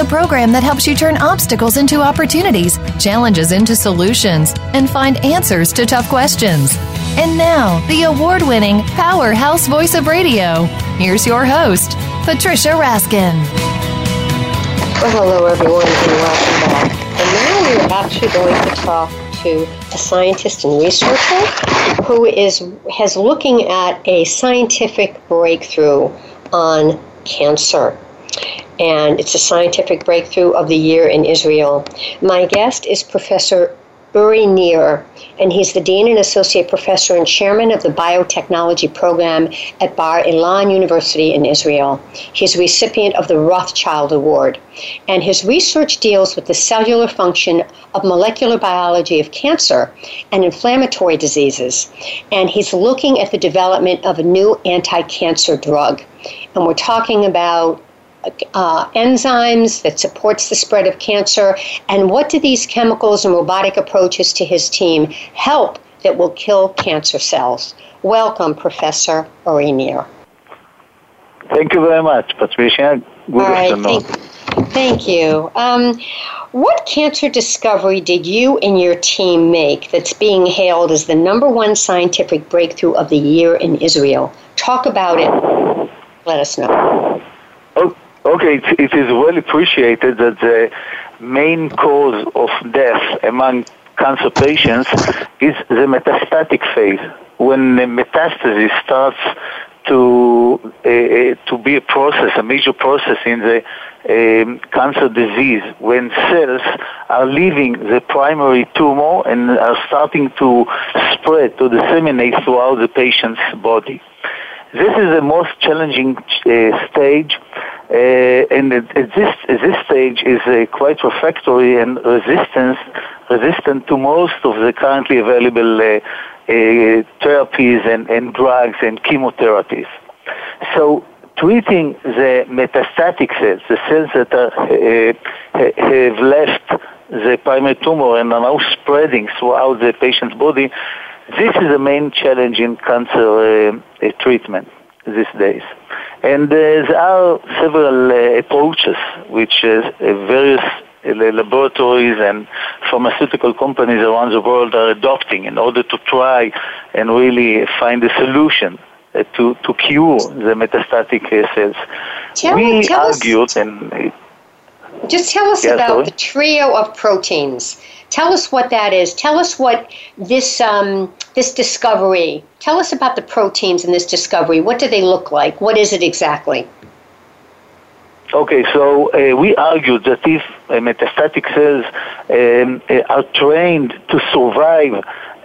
the program that helps you turn obstacles into opportunities, challenges into solutions, and find answers to tough questions. And now, the award winning powerhouse voice of radio. Here's your host, Patricia Raskin. Well, hello, everyone, and welcome back. And now we're actually going to talk to a scientist and researcher who is has looking at a scientific breakthrough on cancer. And it's a scientific breakthrough of the year in Israel. My guest is Professor Uri Nir, and he's the Dean and Associate Professor and Chairman of the Biotechnology Program at Bar Ilan University in Israel. He's a recipient of the Rothschild Award, and his research deals with the cellular function of molecular biology of cancer and inflammatory diseases. And he's looking at the development of a new anti cancer drug. And we're talking about uh, enzymes that supports the spread of cancer, and what do these chemicals and robotic approaches to his team help that will kill cancer cells? Welcome, Professor Uri Thank you very much, Patricia. Good All right, afternoon. thank, thank you. Um, what cancer discovery did you and your team make that's being hailed as the number one scientific breakthrough of the year in Israel? Talk about it. Let us know. Okay, it, it is well appreciated that the main cause of death among cancer patients is the metastatic phase. When the metastasis starts to uh, to be a process, a major process in the um, cancer disease, when cells are leaving the primary tumor and are starting to spread, to disseminate throughout the patient's body. This is the most challenging uh, stage, uh, and at, at this at this stage is uh, quite refractory and resistance resistant to most of the currently available uh, uh, therapies and, and drugs and chemotherapies. So treating the metastatic cells, the cells that are, uh, have left the primary tumor and are now spreading throughout the patient's body, this is the main challenge in cancer uh, treatment these days. And uh, there are several uh, approaches which various laboratories and pharmaceutical companies around the world are adopting in order to try and really find a solution uh, to, to cure the metastatic uh, cells. Tell, we tell argued us, and just tell us Yeah, about the trio of proteins. Tell us what that is. Tell us what this um, this discovery. Tell us about the proteins in this discovery. What do they look like? What is it exactly? Okay, so uh, we argued that if uh, metastatic cells um, uh, are trained to survive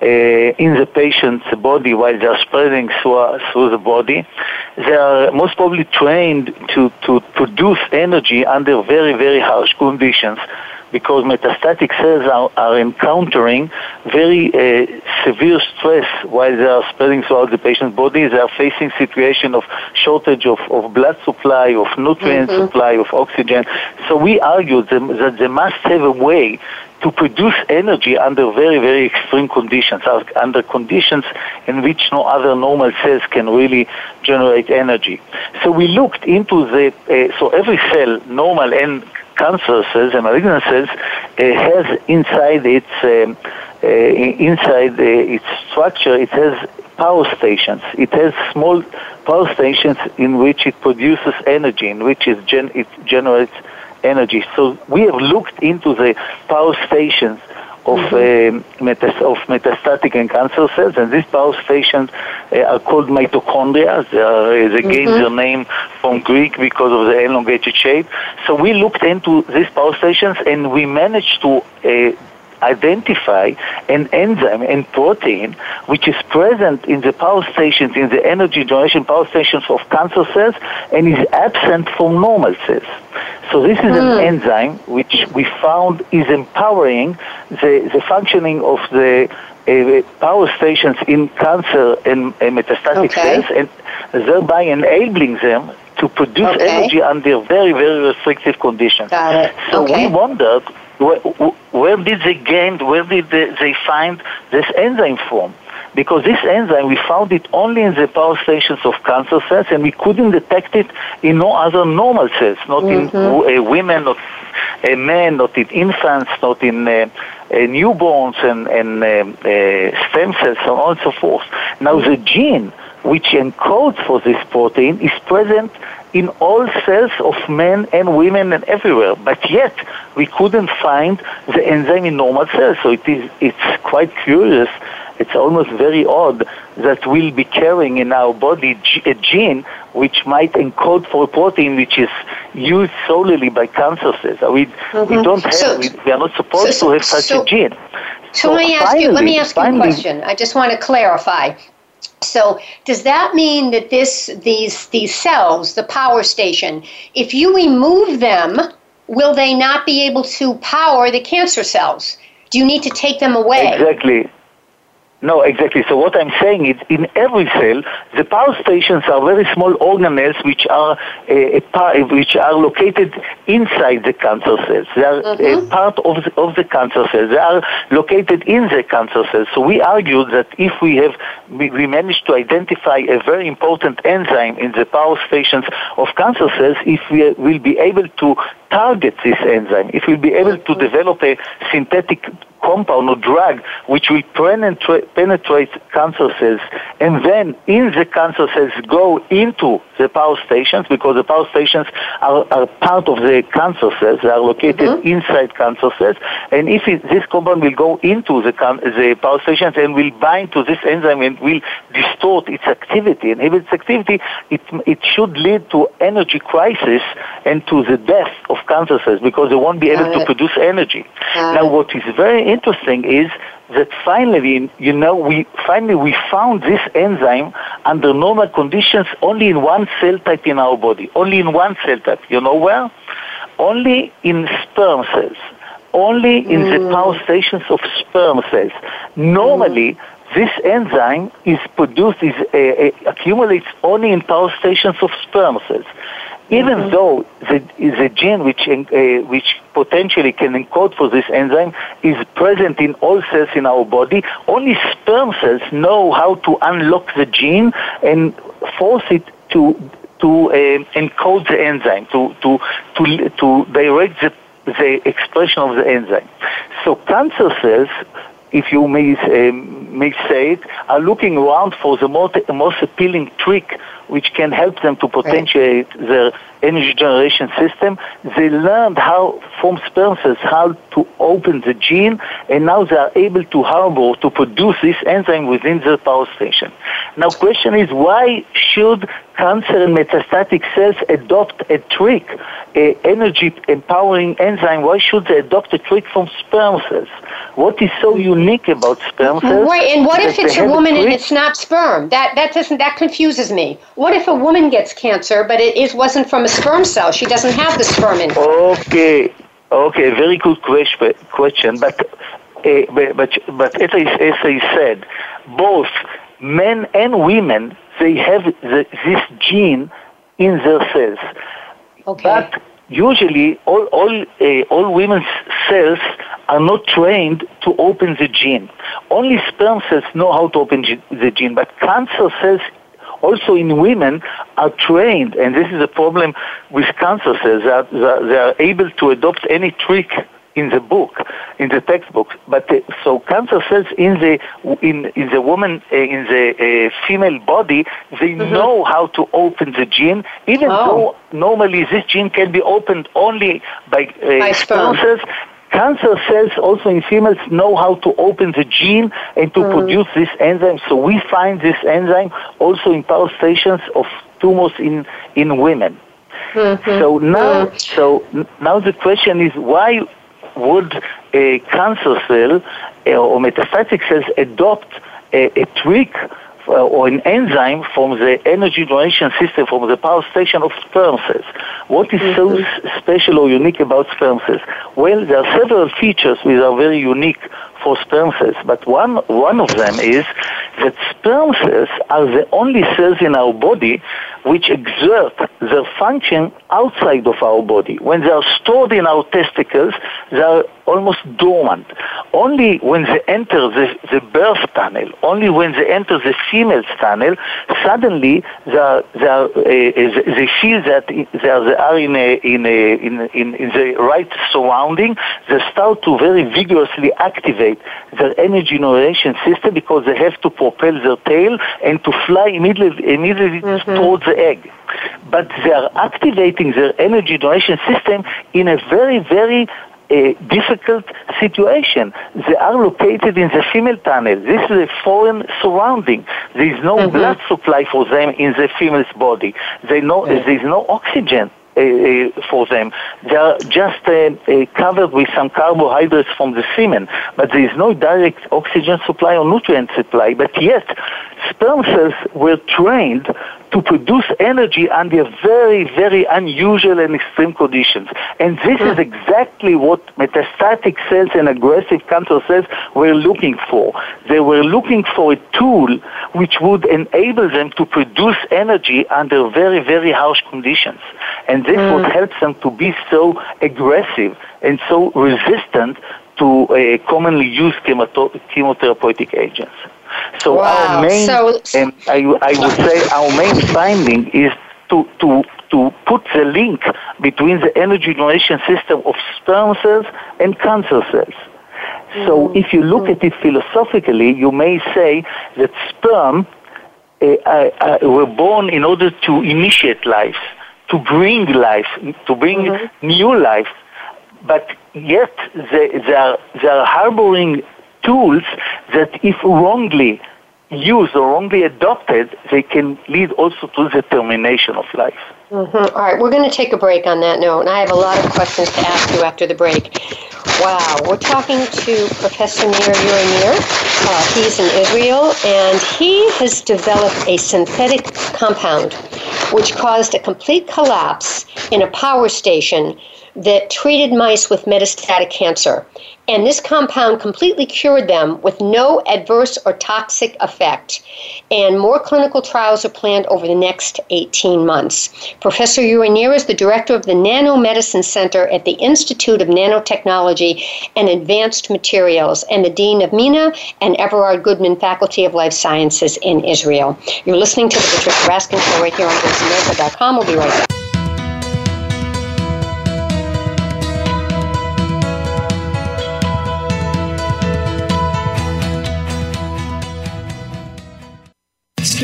uh, in the patient's body while they are spreading through, through the body, they are most probably trained to, to produce energy under very, very harsh conditions because metastatic cells are, are encountering very uh, severe stress while they are spreading throughout the patient's body. They are facing situation of shortage of, of blood supply, of nutrient supply, of oxygen. So we argue that they must have a way to produce energy under very, very extreme conditions, under conditions in which no other normal cells can really generate energy. So we looked into the, uh, so every cell, normal and cancer cells and malignant cells, has inside its, um, uh, inside uh, its structure, it has power stations. It has small power stations in which it produces energy, in which it, gen- it generates energy. So we have looked into the power stations of, um metas- of metastatic and cancer cells, and these power stations uh, are called mitochondria. They, are, they gained their name from Greek because of the elongated shape. So we looked into these power stations, and we managed to uh, identify an enzyme and protein which is present in the power stations, in the energy generation power stations of cancer cells and is absent from normal cells. So this is an hmm. enzyme which we found is empowering the, the functioning of the uh, power stations in cancer and uh, metastatic okay. cells and thereby enabling them to produce okay. energy under very, very restrictive conditions. So okay. we wondered where, where, did they gain, where did they, they find this enzyme from? Because this enzyme, we found it only in the power stations of cancer cells, and we couldn't detect it in no other normal cells, not mm-hmm. in uh, women, not uh, men, not in infants, not in uh, uh, newborns and, and uh, uh, stem cells, and on and so forth. Now, the gene which encodes for this protein is present in all cells of men and women and everywhere. But yet, we couldn't find the enzyme in normal cells. So it is, it's quite curious. It's almost very odd that we'll be carrying in our body a gene which might encode for a protein which is used solely by cancer cells. We, mm-hmm. we don't have, so, we, we, are not supposed so, to have such so, a gene. So, let me ask you. Let me ask you a question. I just want to clarify. So does that mean that this these these cells, the power station, if you remove them, will they not be able to power the cancer cells? Do you need to take them away? Exactly. No, exactly. So what I'm saying is, in every cell, the power stations are very small organelles which are a, a which are located inside the cancer cells. They are mm-hmm. part of the, of the cancer cells. They are located in the cancer cells. So we argue that if we have we, we managed to identify a very important enzyme in the power stations of cancer cells, if we will be able to target this enzyme, if we'll be able to mm-hmm. develop a synthetic compound or drug which will penetrate, penetrate cancer cells and then in the cancer cells go into the power stations because the power stations are, are part of the cancer cells. They are located mm-hmm. inside cancer cells. And if it, this compound will go into the, the power stations and will bind to this enzyme and will distort its activity, and if its activity, it, it should lead to energy crisis and to the death of cancer cells because they won't be able to produce energy. now, what is very interesting is that finally, you know, we finally we found this enzyme under normal conditions only in one cell type in our body, only in one cell type. You know where? Only in sperm cells, only in mm. the power stations of sperm cells. Normally. Mm. This enzyme is produced, is uh, uh, accumulates only in power stations of sperm cells even mm-hmm. though the, the gene which, uh, which potentially can encode for this enzyme is present in all cells in our body, only sperm cells know how to unlock the gene and force it to, to uh, encode the enzyme, to, to, to, to direct the, the expression of the enzyme. So cancer cells if you may, uh, may say it, are looking around for the most, most appealing trick which can help them to potentiate right. their energy generation system. They learned how, from sperm cells, how to open the gene, and now they are able to harbor, to produce this enzyme within the power station. Now, question is, why should cancer and metastatic cells adopt a trick, a energy empowering enzyme? Why should they adopt a trick from sperm cells? What is so unique about sperm cells? Right, and what if it's a woman and it's not sperm? That that doesn't that confuses me. What if a woman gets cancer, but it is, wasn't from a sperm cell? She doesn't have the sperm in her. Okay, okay, very good question. But uh, but but as I, as I said, both men and women they have the, this gene in their cells. Okay. But usually all all uh, all women's cells are not trained to open the gene. Only sperm cells know how to open the gene, but cancer cells also in women are trained, and this is a problem with cancer cells, that they are able to adopt any trick in the book, in the textbook. But uh, so cancer cells in the in in the woman uh, in the uh, female body, they mm-hmm. know how to open the gene, even oh. though normally this gene can be opened only by, uh, by sperm cells. Cancer cells also in females know how to open the gene and to mm. produce this enzyme. So we find this enzyme also in power stations of tumors in, in women. Mm-hmm. So now, mm. so now the question is why would a cancer cell or metastatic cells adopt a, a trick uh, or an enzyme from the energy generation system from the power station of sperm cells. What is so Mm-hmm. special or unique about sperm cells? Well, there are several features which are very unique for sperm cells, but one, one of them is that sperm cells are the only cells in our body which exert their function outside of our body. When they are stored in our testicles, they are almost dormant. Only when they enter the, the birth tunnel, only when they enter the female's tunnel, suddenly they, are, they, are, uh, they feel that they are, they are in, a, in, a, in, in, in the right surrounding. They start to very vigorously activate their energy generation system because they have to propel their tail and to fly immediately, immediately towards the egg. But they are activating their energy donation system in a very, very a difficult situation. They are located in the female tunnel. This is a foreign surrounding. There is no blood supply for them in the female's body. They know there is no oxygen. Uh, uh, for them, they are just uh, uh, covered with some carbohydrates from the semen, but there is no direct oxygen supply or nutrient supply. But yet, sperm cells were trained to produce energy under very, very unusual and extreme conditions. And this is exactly what metastatic cells and aggressive cancer cells were looking for. They were looking for a tool which would enable them to produce energy under very, very harsh conditions. And this would help them to be so aggressive and so resistant to uh, commonly used chemoto- chemotherapeutic agents. So Wow. our main, So- um, I, I would say our main finding is to, to, to put the link between the energy generation system of sperm cells and cancer cells. So if you look at it philosophically, you may say that sperm uh, uh, were born in order to initiate life, to bring life, to bring new life, but yet they, they, are, they are harboring tools that if wrongly used or wrongly adopted, they can lead also to the termination of life. Mhm. All right, we're going to take a break on that note, and I have a lot of questions to ask you after the break. Wow, we're talking to Professor Nir Uri Nir. Uh, he's in Israel, and he has developed a synthetic compound which caused a complete collapse in a power station that treated mice with metastatic cancer. And this compound completely cured them with no adverse or toxic effect. And more clinical trials are planned over the next 18 months. Professor Uri Nir is the director of the Nanomedicine Center at the Institute of Nanotechnology and Advanced Materials and the dean of Mina and Everard Goodman Faculty of Life Sciences in Israel. You're listening to the Patricia Raskin Show right here on VoiceAmerica.com. We'll be right back.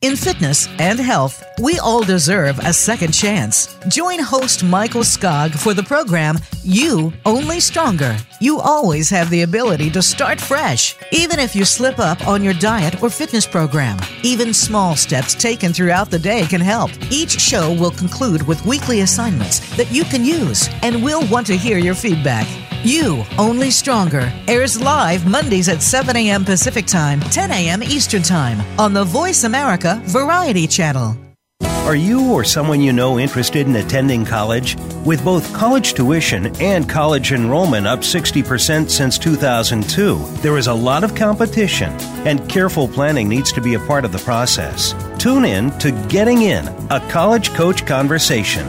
In fitness and health, we all deserve a second chance. Join host Michael Skog for the program You Only Stronger. You always have the ability to start fresh, even if you slip up on your diet or fitness program. Even small steps taken throughout the day can help. Each show will conclude with weekly assignments that you can use, and we'll want to hear your feedback. You Only Stronger airs live Mondays at 7 a.m. Pacific Time, 10 a.m. Eastern Time on the Voice America Variety Channel. Are you or someone you know interested in attending college? With both college tuition and college enrollment up 60% since 2002, there is a lot of competition, and careful planning needs to be a part of the process. Tune in to Getting In, a college coach conversation,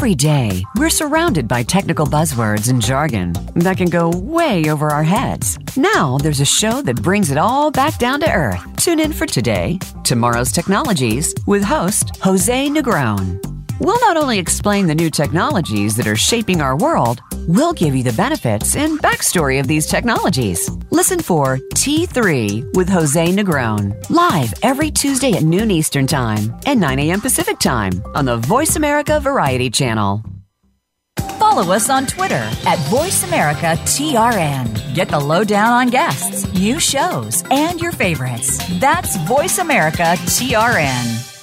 Every day, we're surrounded by technical buzzwords and jargon that can go way over our heads. Now, there's a show that brings it all back down to earth. Tune in for today, Tomorrow's Technologies, with host Jose Negron. We'll not only explain the new technologies that are shaping our world, We'll give you the benefits and backstory of these technologies. Listen for T3 with Jose Negron, live every Tuesday at noon Eastern Time and 9 a.m. Pacific Time on the Voice America Variety Channel. Follow us on Twitter at VoiceAmericaTRN. Get the lowdown on guests, new shows, and your favorites. That's VoiceAmericaTRN.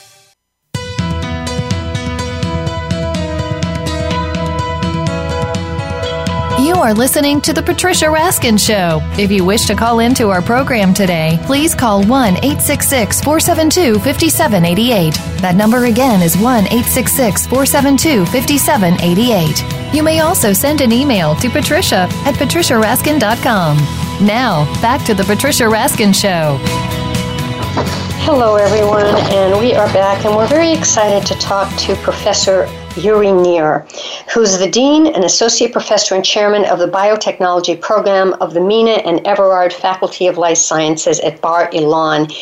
You are listening to The Patricia Raskin Show. If you wish to call into our program today, please call 1 866 472 5788. That number again is 1 866 472 5788. You may also send an email to patricia at patriciaraskin.com. Now, back to The Patricia Raskin Show. Hello, everyone, and we are back, and we're very excited to talk to Professor Yuri Nir, who's the Dean and Associate Professor and Chairman of the Biotechnology Program of the Mina and Everard Faculty of Life Sciences at Bar Ilan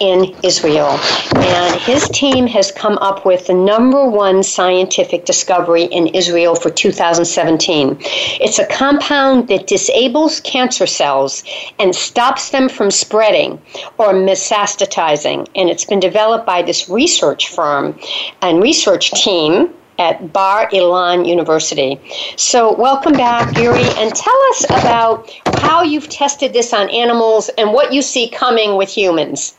in Israel. And his team has come up with the number one scientific discovery in Israel for 2017. It's a compound that disables cancer cells and stops them from spreading or metastatizing. And it's been developed by this research firm and research team at Bar Ilan University. So, welcome back, Yuri, and tell us about how you've tested this on animals and what you see coming with humans.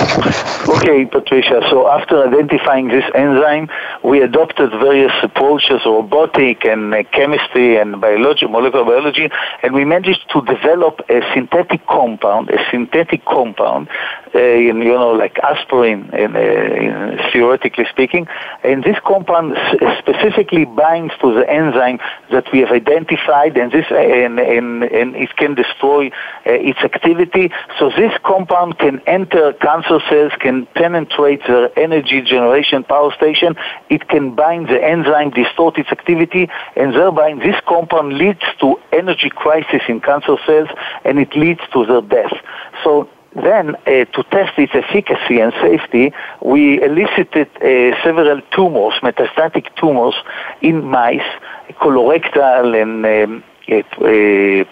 Okay, Patricia. So after identifying this enzyme, we adopted various approaches, robotic and uh, chemistry and biology, molecular biology, and we managed to develop a synthetic compound, a synthetic compound, uh, in, you know, like aspirin, in, uh, in, theoretically speaking. And this compound specifically binds to the enzyme that we have identified, and this and, and, and it can destroy uh, its activity. So this compound can enter cancer cells, can penetrate the energy generation power station. It can bind the enzyme, distort its activity, and thereby this compound leads to energy crisis in cancer cells, and it leads to their death. So then, uh, to test its efficacy and safety, we elicited uh, several tumors, metastatic tumors, in mice, colorectal and um,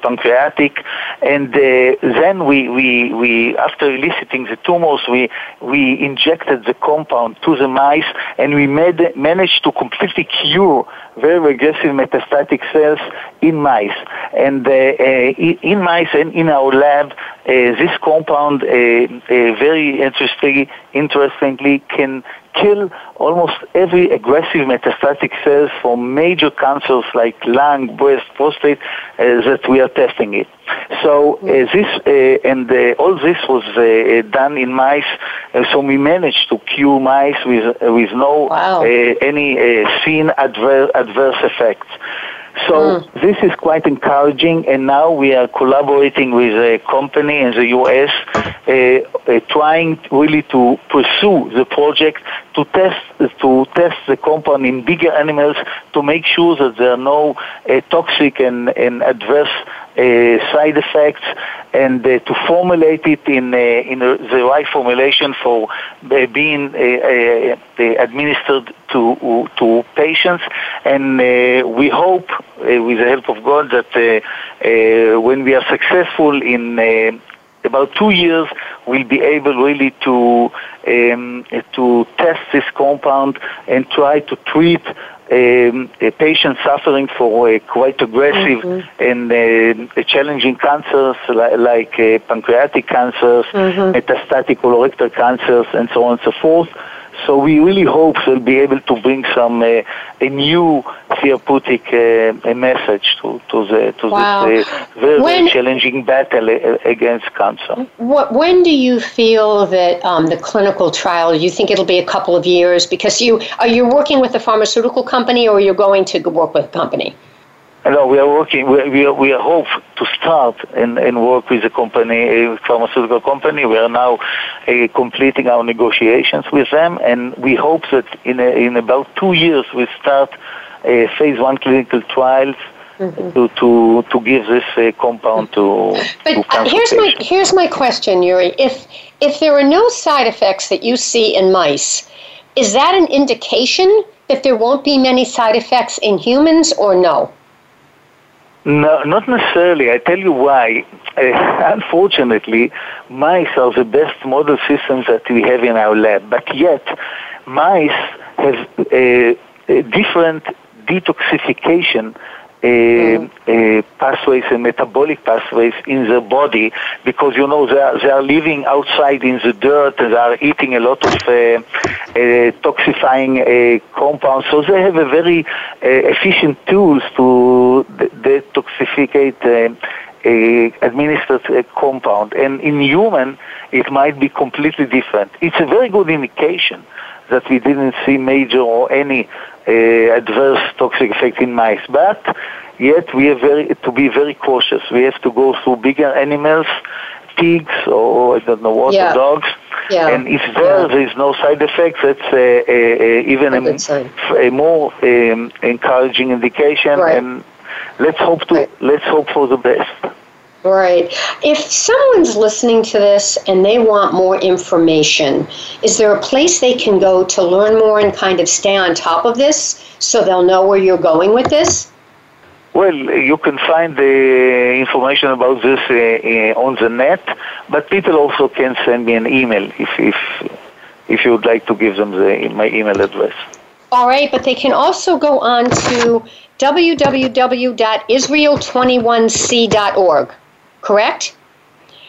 pancreatic, and uh, then we, we, we, after eliciting the tumors, we, we injected the compound to the mice, and we made, managed to completely cure very aggressive metastatic cells in mice. And uh, uh in mice and in our lab, uh, this compound, uh, very interestingly, interestingly, can kill almost every aggressive metastatic cells for major cancers like lung, breast, prostate uh, that we are testing it. So uh, this uh, and uh, all this was uh, done in mice. so we managed to cure mice with with no wow. any seen adverse adverse effects. So mm. this is quite encouraging, and now we are collaborating with a company in the U.S. Uh, uh, trying really to pursue the project to test to test the compound in bigger animals to make sure that there are no uh, toxic and, and adverse uh, side effects and uh, to formulate it in, uh, in the right formulation for uh, being uh, uh, administered to, to patients. And we hope, with the help of God, that when we are successful in about two years, we'll be able really to um, to test this compound and try to treat um, a patient suffering for uh, quite aggressive mm-hmm. and uh, challenging cancers like, like uh, pancreatic cancers, mm-hmm. metastatic colorectal cancers, and so on and so forth. So we really hope they'll be able to bring some uh, a new therapeutic uh, message to, to the to wow. this uh, very, when, challenging battle against cancer. What, when do you feel that um, the clinical trial? You think it'll be a couple of years because you are you working with a pharmaceutical company or you're going to work with a company? No, we are working. We we, we hope to start and, and work with a company, a pharmaceutical company. We are now uh, completing our negotiations with them, and we hope that in a, in about two years we start a phase one clinical trials. Mm-hmm. To, to to give this uh, compound to, but to uh, here's my here's my question, Yuri. If if there are no side effects that you see in mice, is that an indication that there won't be many side effects in humans, or no? No, not necessarily. I tell you why. Uh, unfortunately, mice are the best model systems that we have in our lab, but yet mice have a, a different detoxification uh, uh, pathways and metabolic pathways in the body because you know they are, they are living outside in the dirt and they are eating a lot of uh, uh toxifying uh, compounds. So they have a very uh, efficient tools to detoxificate administered a compound. And in human it might be completely different. It's a very good indication that we didn't see major or any uh, adverse toxic effect in mice. But yet we have very, to be very cautious. We have to go through bigger animals, pigs or I don't know what, yeah. dogs. Yeah. And if there, yeah. there is no side effects, that's uh, uh, even a, a, more um, encouraging indication. Right. And let's hope to right. let's hope for the best. Right. If someone's listening to this and they want more information, is there a place they can go to learn more and kind of stay on top of this so they'll know where you're going with this? Well, you can find the information about this uh, uh, on the net, but people also can send me an email if if if you would like to give them the, my email address. All right, but they can also go on to www.israel21c.org correct?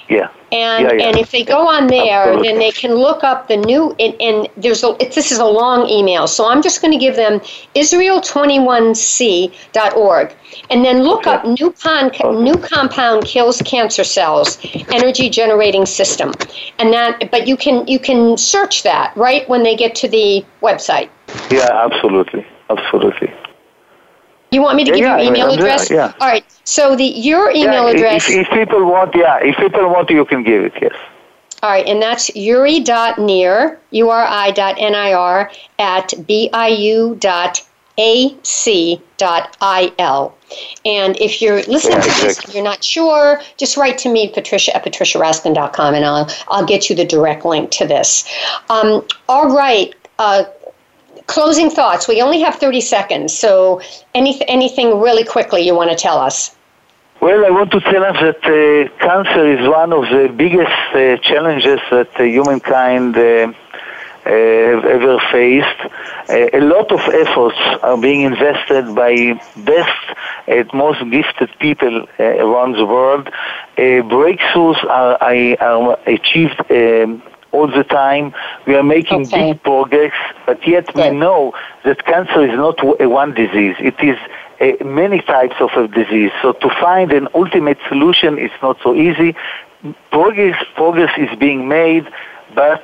Yeah. And yeah, yeah. and if they go on there, Absolutely. then they can look up the new and, and there's a this is a long email, so I'm just going to give them Israel21c.org, and then look okay. up new okay. new compound kills cancer cells, energy generating system, and that. But you can you can search that right when they get to the website. Yeah, absolutely, absolutely. You want me to give yeah, your email address? Yeah. All right. So the your email yeah, address. If, if, people want, yeah, if people want, you can give it. Yes. All right, and that's uri.nir, U-R-I dot N-I-R, at B-I-U dot ac.il. And if you're listening yeah, to this and you're not sure, just write to me, Patricia at patriciaraskin.com, and I'll, I'll get you the direct link to this. Um, all right. Uh, closing thoughts. We only have 30 seconds, so any, anything really quickly you want to tell us? Well, I want to tell us that uh, cancer is one of the biggest uh, challenges that uh, humankind uh, uh, have ever faced. Uh, a lot of efforts are being invested by best and most gifted people around the world. breakthroughs are, are achieved um, all the time. We are making okay. big progress, but yet we know that cancer is not a one disease. It is a, many types of a disease. So to find an ultimate solution is not so easy. Progress, progress is being made, but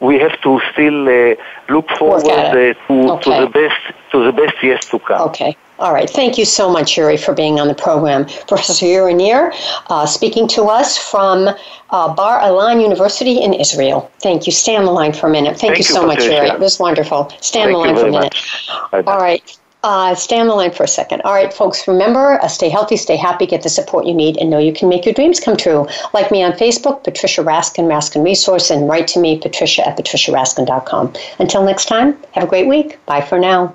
we have to still uh, look forward uh, to, okay. to the best to the best years to come. Okay. All right. Thank you so much, Yuri, for being on the program. Professor Yuri Nir, uh, speaking to us from uh, Bar Ilan University in Israel. Thank you. Stay on the line for a minute. Thank, Thank you, so much, Yuri. It was wonderful. Stay on Thank the line for a minute. All right. Uh, stay on the line for a second. All right, folks, remember uh, stay healthy, stay happy, get the support you need, and know you can make your dreams come true. Like me on Facebook, Patricia Raskin, Raskin Resource, and write to me, patricia at patriciaraskin.com. Until next time, have a great week. Bye for now.